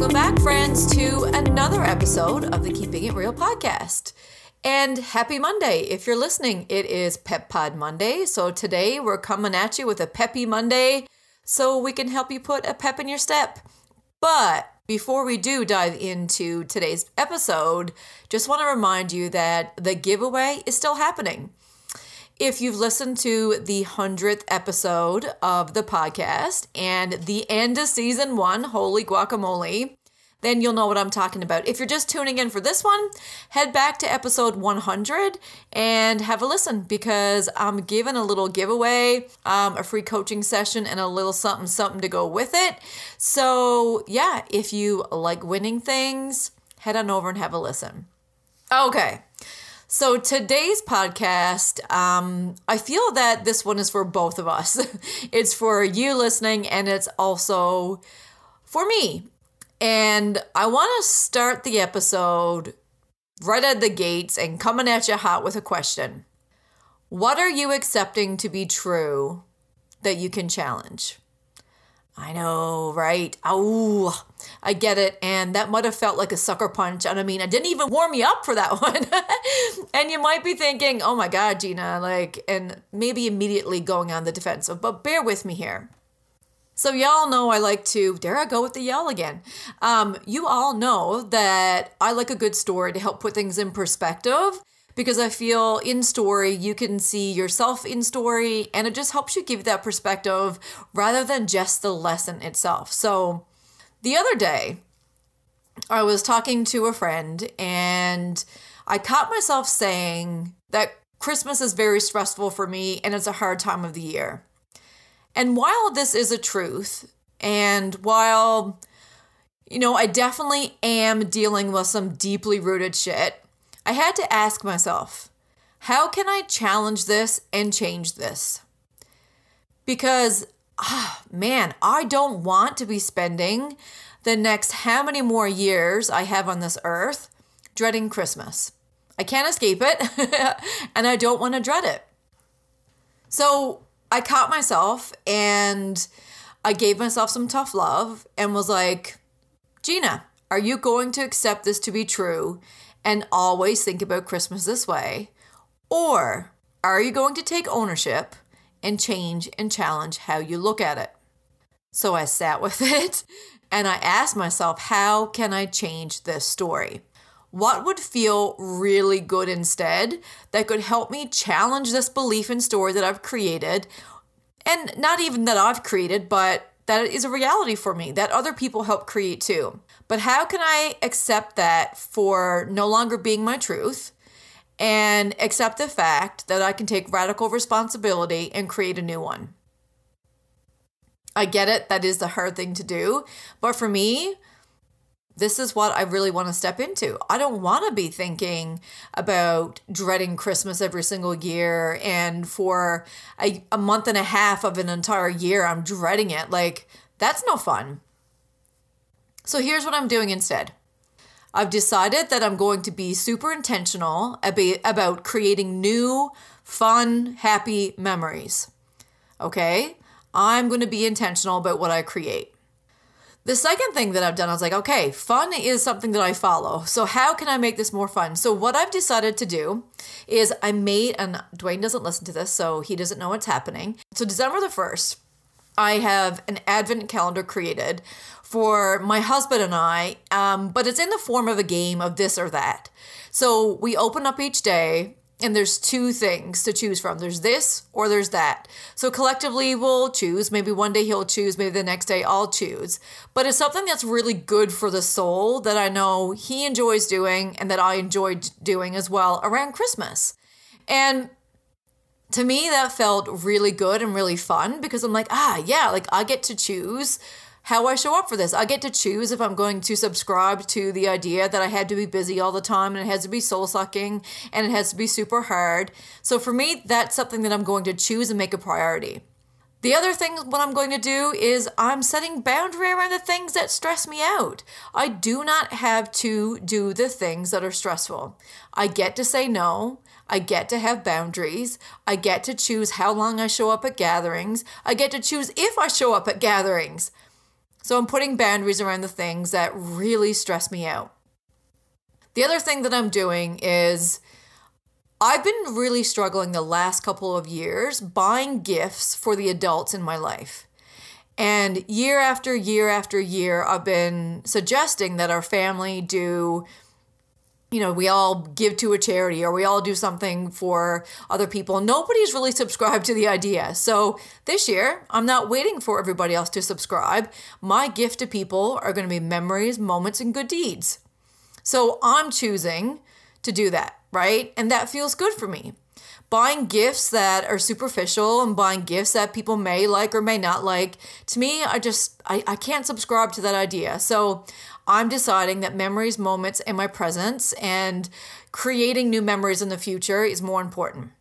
Welcome back, friends, to another episode of the Keeping It Real podcast. And happy Monday. If you're listening, it is Pep Pod Monday. So today we're coming at you with a peppy Monday so we can help you put a pep in your step. But before we do dive into today's episode, just want to remind you that the giveaway is still happening. If you've listened to the 100th episode of the podcast and the end of season one, holy guacamole, then you'll know what I'm talking about. If you're just tuning in for this one, head back to episode 100 and have a listen because I'm giving a little giveaway, um, a free coaching session, and a little something something to go with it. So, yeah, if you like winning things, head on over and have a listen. Okay. So today's podcast, um, I feel that this one is for both of us. it's for you listening, and it's also for me. And I want to start the episode right at the gates and coming at you hot with a question. What are you accepting to be true that you can challenge? I know, right? Oh, I get it. And that might have felt like a sucker punch. And I mean, I didn't even warm you up for that one. and you might be thinking, oh my God, Gina, like, and maybe immediately going on the defensive, but bear with me here. So, y'all know I like to, dare I go with the yell again? Um, you all know that I like a good story to help put things in perspective because I feel in story you can see yourself in story and it just helps you give that perspective rather than just the lesson itself. So the other day, I was talking to a friend and I caught myself saying that Christmas is very stressful for me and it's a hard time of the year. And while this is a truth, and while, you know, I definitely am dealing with some deeply rooted shit, I had to ask myself, how can I challenge this and change this? Because, ah, man, I don't want to be spending the next how many more years I have on this earth dreading Christmas. I can't escape it, and I don't want to dread it. So I caught myself and I gave myself some tough love and was like, Gina, are you going to accept this to be true and always think about Christmas this way? Or are you going to take ownership and change and challenge how you look at it? So I sat with it and I asked myself, how can I change this story? What would feel really good instead that could help me challenge this belief and story that I've created? And not even that I've created, but that is a reality for me that other people help create too. But how can I accept that for no longer being my truth and accept the fact that I can take radical responsibility and create a new one? I get it, that is the hard thing to do. But for me, this is what I really want to step into. I don't want to be thinking about dreading Christmas every single year. And for a, a month and a half of an entire year, I'm dreading it. Like, that's no fun. So here's what I'm doing instead. I've decided that I'm going to be super intentional about creating new, fun, happy memories. Okay? I'm going to be intentional about what I create. The second thing that I've done, I was like, okay, fun is something that I follow. So, how can I make this more fun? So, what I've decided to do is I made, and Dwayne doesn't listen to this, so he doesn't know what's happening. So, December the 1st, I have an advent calendar created for my husband and I, um, but it's in the form of a game of this or that. So we open up each day and there's two things to choose from there's this or there's that. So collectively, we'll choose. Maybe one day he'll choose, maybe the next day I'll choose. But it's something that's really good for the soul that I know he enjoys doing and that I enjoyed doing as well around Christmas. And to me, that felt really good and really fun because I'm like, ah, yeah, like I get to choose how I show up for this. I get to choose if I'm going to subscribe to the idea that I had to be busy all the time and it has to be soul sucking and it has to be super hard. So for me, that's something that I'm going to choose and make a priority. The other thing, what I'm going to do is I'm setting boundary around the things that stress me out. I do not have to do the things that are stressful. I get to say no. I get to have boundaries. I get to choose how long I show up at gatherings. I get to choose if I show up at gatherings. So I'm putting boundaries around the things that really stress me out. The other thing that I'm doing is I've been really struggling the last couple of years buying gifts for the adults in my life. And year after year after year, I've been suggesting that our family do you know, we all give to a charity or we all do something for other people. Nobody's really subscribed to the idea. So this year, I'm not waiting for everybody else to subscribe. My gift to people are going to be memories, moments, and good deeds. So I'm choosing to do that, right? And that feels good for me. Buying gifts that are superficial and buying gifts that people may like or may not like, to me, I just, I, I can't subscribe to that idea. So I'm deciding that memories, moments, and my presence and creating new memories in the future is more important.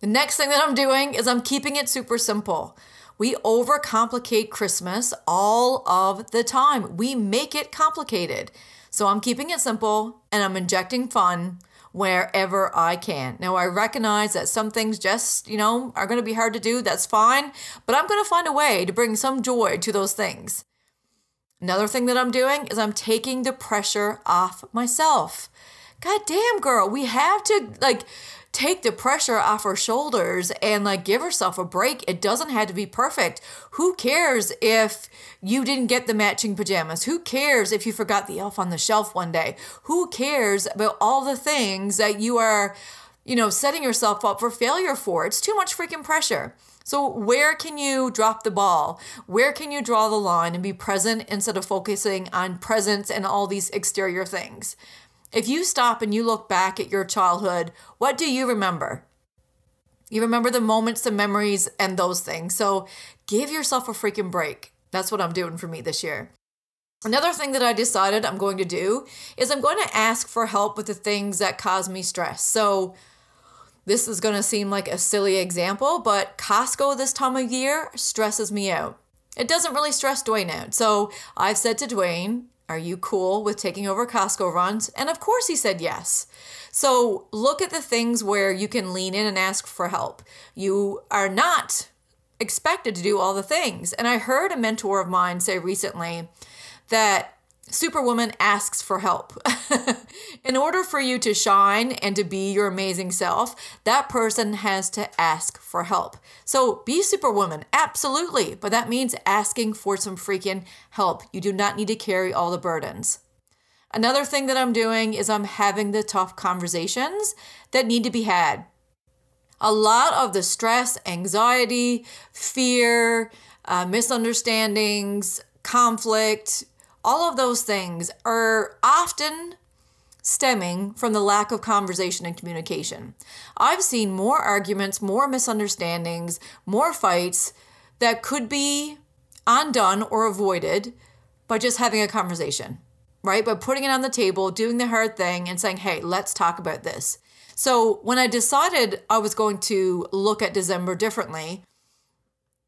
The next thing that I'm doing is I'm keeping it super simple. We overcomplicate Christmas all of the time. We make it complicated. So I'm keeping it simple and I'm injecting fun wherever I can. Now, I recognize that some things just, you know, are going to be hard to do. That's fine. But I'm going to find a way to bring some joy to those things. Another thing that I'm doing is I'm taking the pressure off myself. God damn, girl, we have to like take the pressure off our shoulders and like give herself a break. It doesn't have to be perfect. Who cares if you didn't get the matching pajamas? Who cares if you forgot the elf on the shelf one day? Who cares about all the things that you are, you know, setting yourself up for failure for? It's too much freaking pressure. So, where can you drop the ball? Where can you draw the line and be present instead of focusing on presence and all these exterior things? If you stop and you look back at your childhood, what do you remember? You remember the moments, the memories, and those things. So, give yourself a freaking break. That's what I'm doing for me this year. Another thing that I decided I'm going to do is I'm going to ask for help with the things that cause me stress. So, this is going to seem like a silly example, but Costco this time of year stresses me out. It doesn't really stress Dwayne out. So I've said to Dwayne, Are you cool with taking over Costco runs? And of course he said yes. So look at the things where you can lean in and ask for help. You are not expected to do all the things. And I heard a mentor of mine say recently that Superwoman asks for help. In order for you to shine and to be your amazing self, that person has to ask for help. So be Superwoman, absolutely, but that means asking for some freaking help. You do not need to carry all the burdens. Another thing that I'm doing is I'm having the tough conversations that need to be had. A lot of the stress, anxiety, fear, uh, misunderstandings, conflict, all of those things are often stemming from the lack of conversation and communication. I've seen more arguments, more misunderstandings, more fights that could be undone or avoided by just having a conversation, right? By putting it on the table, doing the hard thing, and saying, hey, let's talk about this. So when I decided I was going to look at December differently,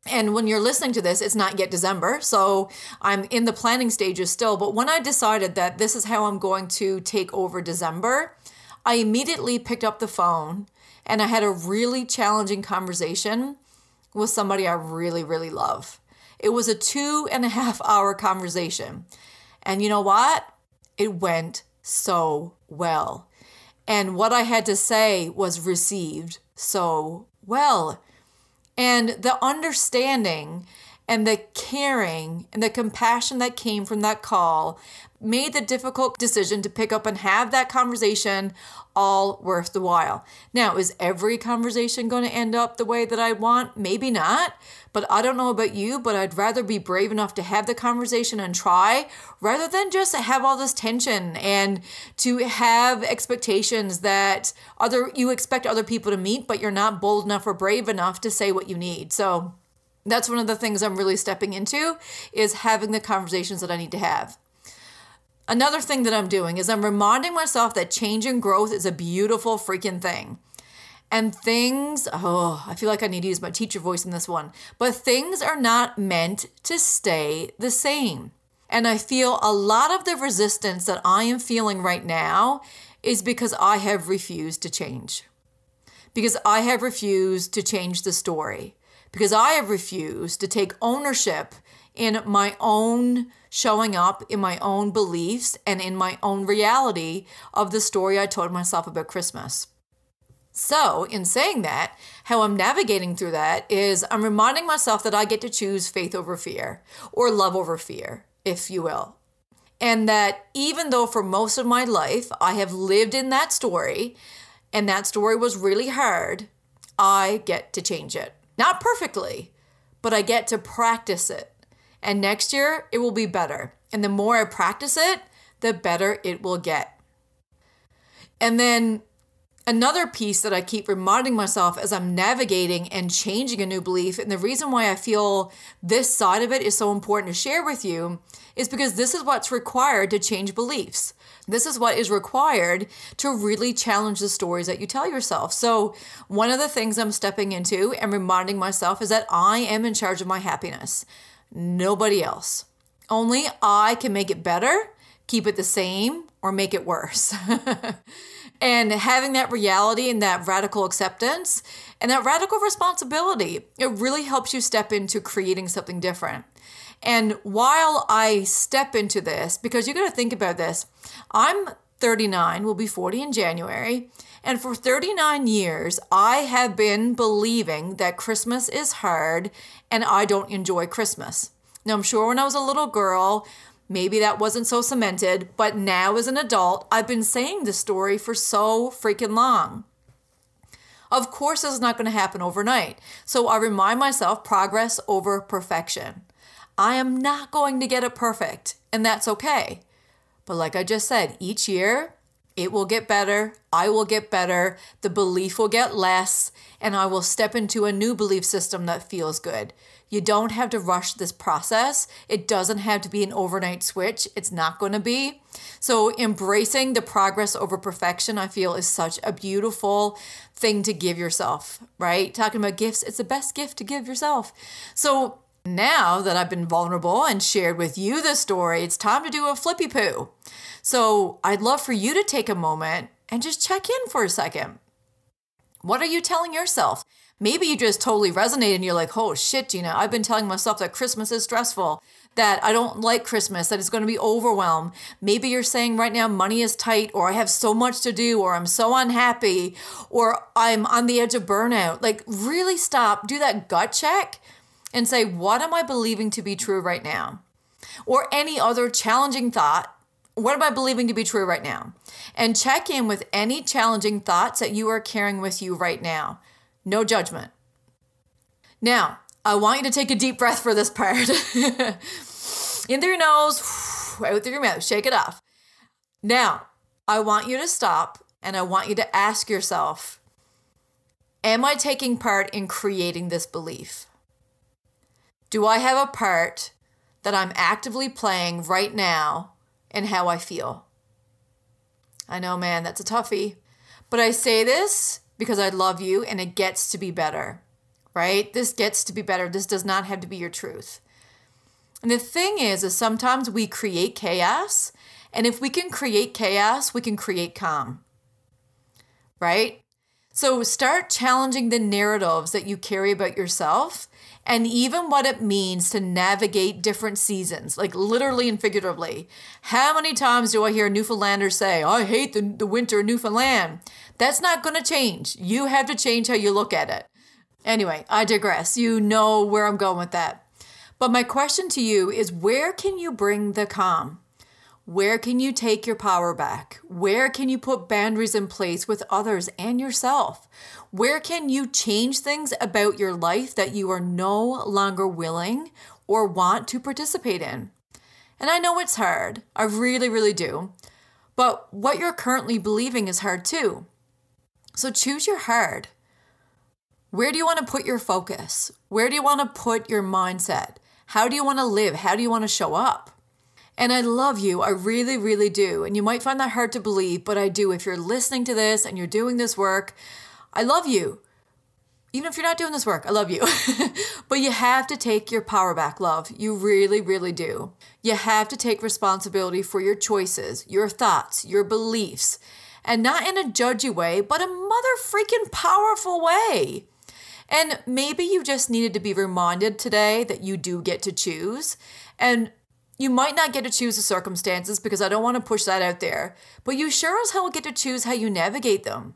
and when you're listening to this, it's not yet December. So I'm in the planning stages still. But when I decided that this is how I'm going to take over December, I immediately picked up the phone and I had a really challenging conversation with somebody I really, really love. It was a two and a half hour conversation. And you know what? It went so well. And what I had to say was received so well and the understanding and the caring and the compassion that came from that call made the difficult decision to pick up and have that conversation all worth the while. Now, is every conversation going to end up the way that I want? Maybe not. But I don't know about you, but I'd rather be brave enough to have the conversation and try rather than just have all this tension and to have expectations that other you expect other people to meet, but you're not bold enough or brave enough to say what you need. So that's one of the things I'm really stepping into is having the conversations that I need to have. Another thing that I'm doing is I'm reminding myself that change and growth is a beautiful freaking thing. And things, oh, I feel like I need to use my teacher voice in this one, but things are not meant to stay the same. And I feel a lot of the resistance that I am feeling right now is because I have refused to change. Because I have refused to change the story. Because I have refused to take ownership in my own showing up in my own beliefs and in my own reality of the story I told myself about Christmas. So, in saying that, how I'm navigating through that is I'm reminding myself that I get to choose faith over fear, or love over fear, if you will. And that even though for most of my life I have lived in that story, and that story was really hard, I get to change it. Not perfectly, but I get to practice it. And next year, it will be better. And the more I practice it, the better it will get. And then another piece that I keep reminding myself as I'm navigating and changing a new belief, and the reason why I feel this side of it is so important to share with you is because this is what's required to change beliefs. This is what is required to really challenge the stories that you tell yourself. So, one of the things I'm stepping into and reminding myself is that I am in charge of my happiness nobody else. Only I can make it better, keep it the same, or make it worse. and having that reality and that radical acceptance and that radical responsibility, it really helps you step into creating something different. And while I step into this, because you got to think about this, I'm 39, will be 40 in January. And for 39 years, I have been believing that Christmas is hard and I don't enjoy Christmas. Now, I'm sure when I was a little girl, maybe that wasn't so cemented, but now as an adult, I've been saying this story for so freaking long. Of course, this is not going to happen overnight. So I remind myself progress over perfection. I am not going to get it perfect, and that's okay. But like I just said, each year it will get better. I will get better. The belief will get less, and I will step into a new belief system that feels good. You don't have to rush this process. It doesn't have to be an overnight switch. It's not going to be. So, embracing the progress over perfection, I feel, is such a beautiful thing to give yourself, right? Talking about gifts, it's the best gift to give yourself. So, now that I've been vulnerable and shared with you the story, it's time to do a flippy poo. So I'd love for you to take a moment and just check in for a second. What are you telling yourself? Maybe you just totally resonate and you're like, oh shit, Gina, I've been telling myself that Christmas is stressful, that I don't like Christmas, that it's going to be overwhelmed. Maybe you're saying right now money is tight, or I have so much to do, or I'm so unhappy, or I'm on the edge of burnout. Like, really stop, do that gut check and say, what am I believing to be true right now? Or any other challenging thought what am I believing to be true right now? And check in with any challenging thoughts that you are carrying with you right now. No judgment. Now, I want you to take a deep breath for this part. in through your nose, out through your mouth, shake it off. Now, I want you to stop and I want you to ask yourself Am I taking part in creating this belief? Do I have a part that I'm actively playing right now and how I feel. I know, man, that's a toughie. But I say this because I love you and it gets to be better, right? This gets to be better. This does not have to be your truth. And the thing is, is sometimes we create chaos. And if we can create chaos, we can create calm, right? So start challenging the narratives that you carry about yourself and even what it means to navigate different seasons, like literally and figuratively. How many times do I hear Newfoundlanders say, I hate the, the winter in Newfoundland? That's not going to change. You have to change how you look at it. Anyway, I digress. You know where I'm going with that. But my question to you is where can you bring the calm? Where can you take your power back? Where can you put boundaries in place with others and yourself? Where can you change things about your life that you are no longer willing or want to participate in? And I know it's hard. I really, really do. But what you're currently believing is hard too. So choose your hard. Where do you want to put your focus? Where do you want to put your mindset? How do you want to live? How do you want to show up? And I love you. I really, really do. And you might find that hard to believe, but I do. If you're listening to this and you're doing this work, I love you. Even if you're not doing this work, I love you. but you have to take your power back, love. You really, really do. You have to take responsibility for your choices, your thoughts, your beliefs, and not in a judgy way, but a mother freaking powerful way. And maybe you just needed to be reminded today that you do get to choose. And you might not get to choose the circumstances because I don't want to push that out there, but you sure as hell get to choose how you navigate them.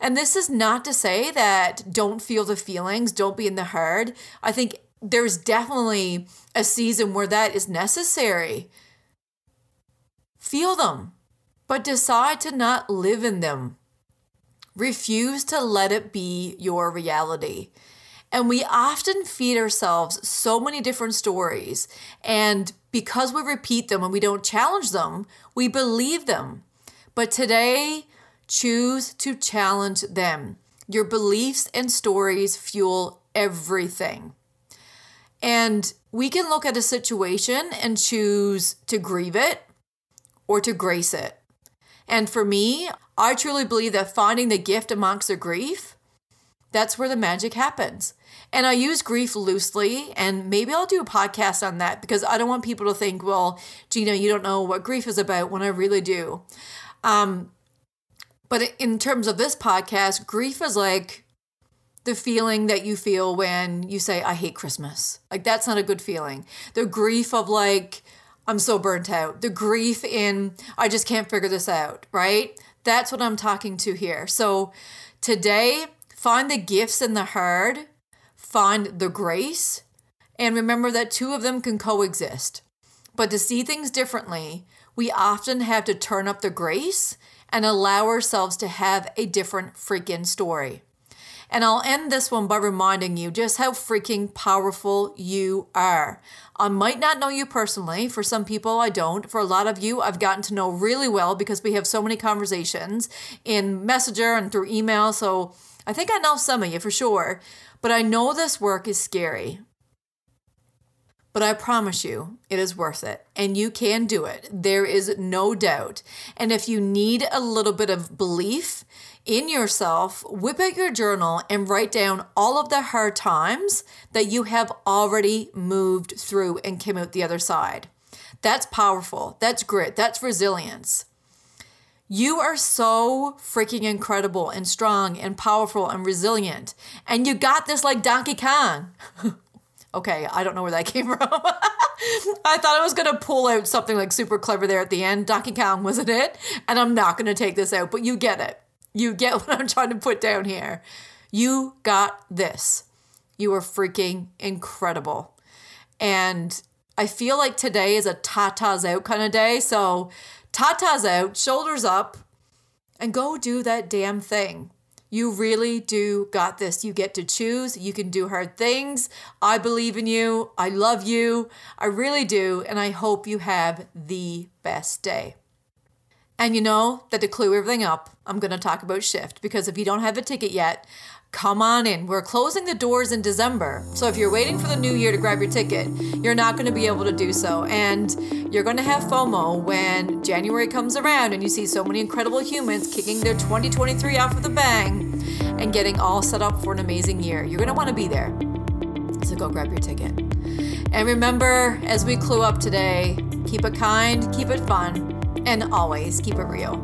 And this is not to say that don't feel the feelings, don't be in the herd. I think there's definitely a season where that is necessary. Feel them, but decide to not live in them. Refuse to let it be your reality. And we often feed ourselves so many different stories. And because we repeat them and we don't challenge them, we believe them. But today, choose to challenge them. Your beliefs and stories fuel everything. And we can look at a situation and choose to grieve it or to grace it. And for me, I truly believe that finding the gift amongst the grief, that's where the magic happens. And I use grief loosely, and maybe I'll do a podcast on that because I don't want people to think, well, Gina, you don't know what grief is about when I really do. Um, but in terms of this podcast, grief is like the feeling that you feel when you say, I hate Christmas. Like, that's not a good feeling. The grief of, like, I'm so burnt out. The grief in, I just can't figure this out, right? That's what I'm talking to here. So today, find the gifts in the hard find the grace, and remember that two of them can coexist. But to see things differently, we often have to turn up the grace and allow ourselves to have a different freaking story. And I'll end this one by reminding you just how freaking powerful you are. I might not know you personally. For some people, I don't. For a lot of you, I've gotten to know really well because we have so many conversations in Messenger and through email. So I think I know some of you for sure. But I know this work is scary. But I promise you, it is worth it. And you can do it. There is no doubt. And if you need a little bit of belief in yourself, whip out your journal and write down all of the hard times that you have already moved through and came out the other side. That's powerful. That's grit. That's resilience. You are so freaking incredible and strong and powerful and resilient. And you got this like Donkey Kong. okay, I don't know where that came from. I thought I was going to pull out something like super clever there at the end. Donkey Kong wasn't it? And I'm not going to take this out, but you get it. You get what I'm trying to put down here. You got this. You are freaking incredible. And I feel like today is a tatas out kind of day. So tatas out, shoulders up, and go do that damn thing. You really do got this. You get to choose. You can do hard things. I believe in you. I love you. I really do. And I hope you have the best day. And you know that to clue everything up, I'm going to talk about Shift because if you don't have a ticket yet, come on in. We're closing the doors in December. So if you're waiting for the new year to grab your ticket, you're not going to be able to do so. And you're going to have FOMO when January comes around and you see so many incredible humans kicking their 2023 off with a bang and getting all set up for an amazing year. You're going to want to be there. So go grab your ticket. And remember, as we clue up today, keep it kind, keep it fun, and always keep it real.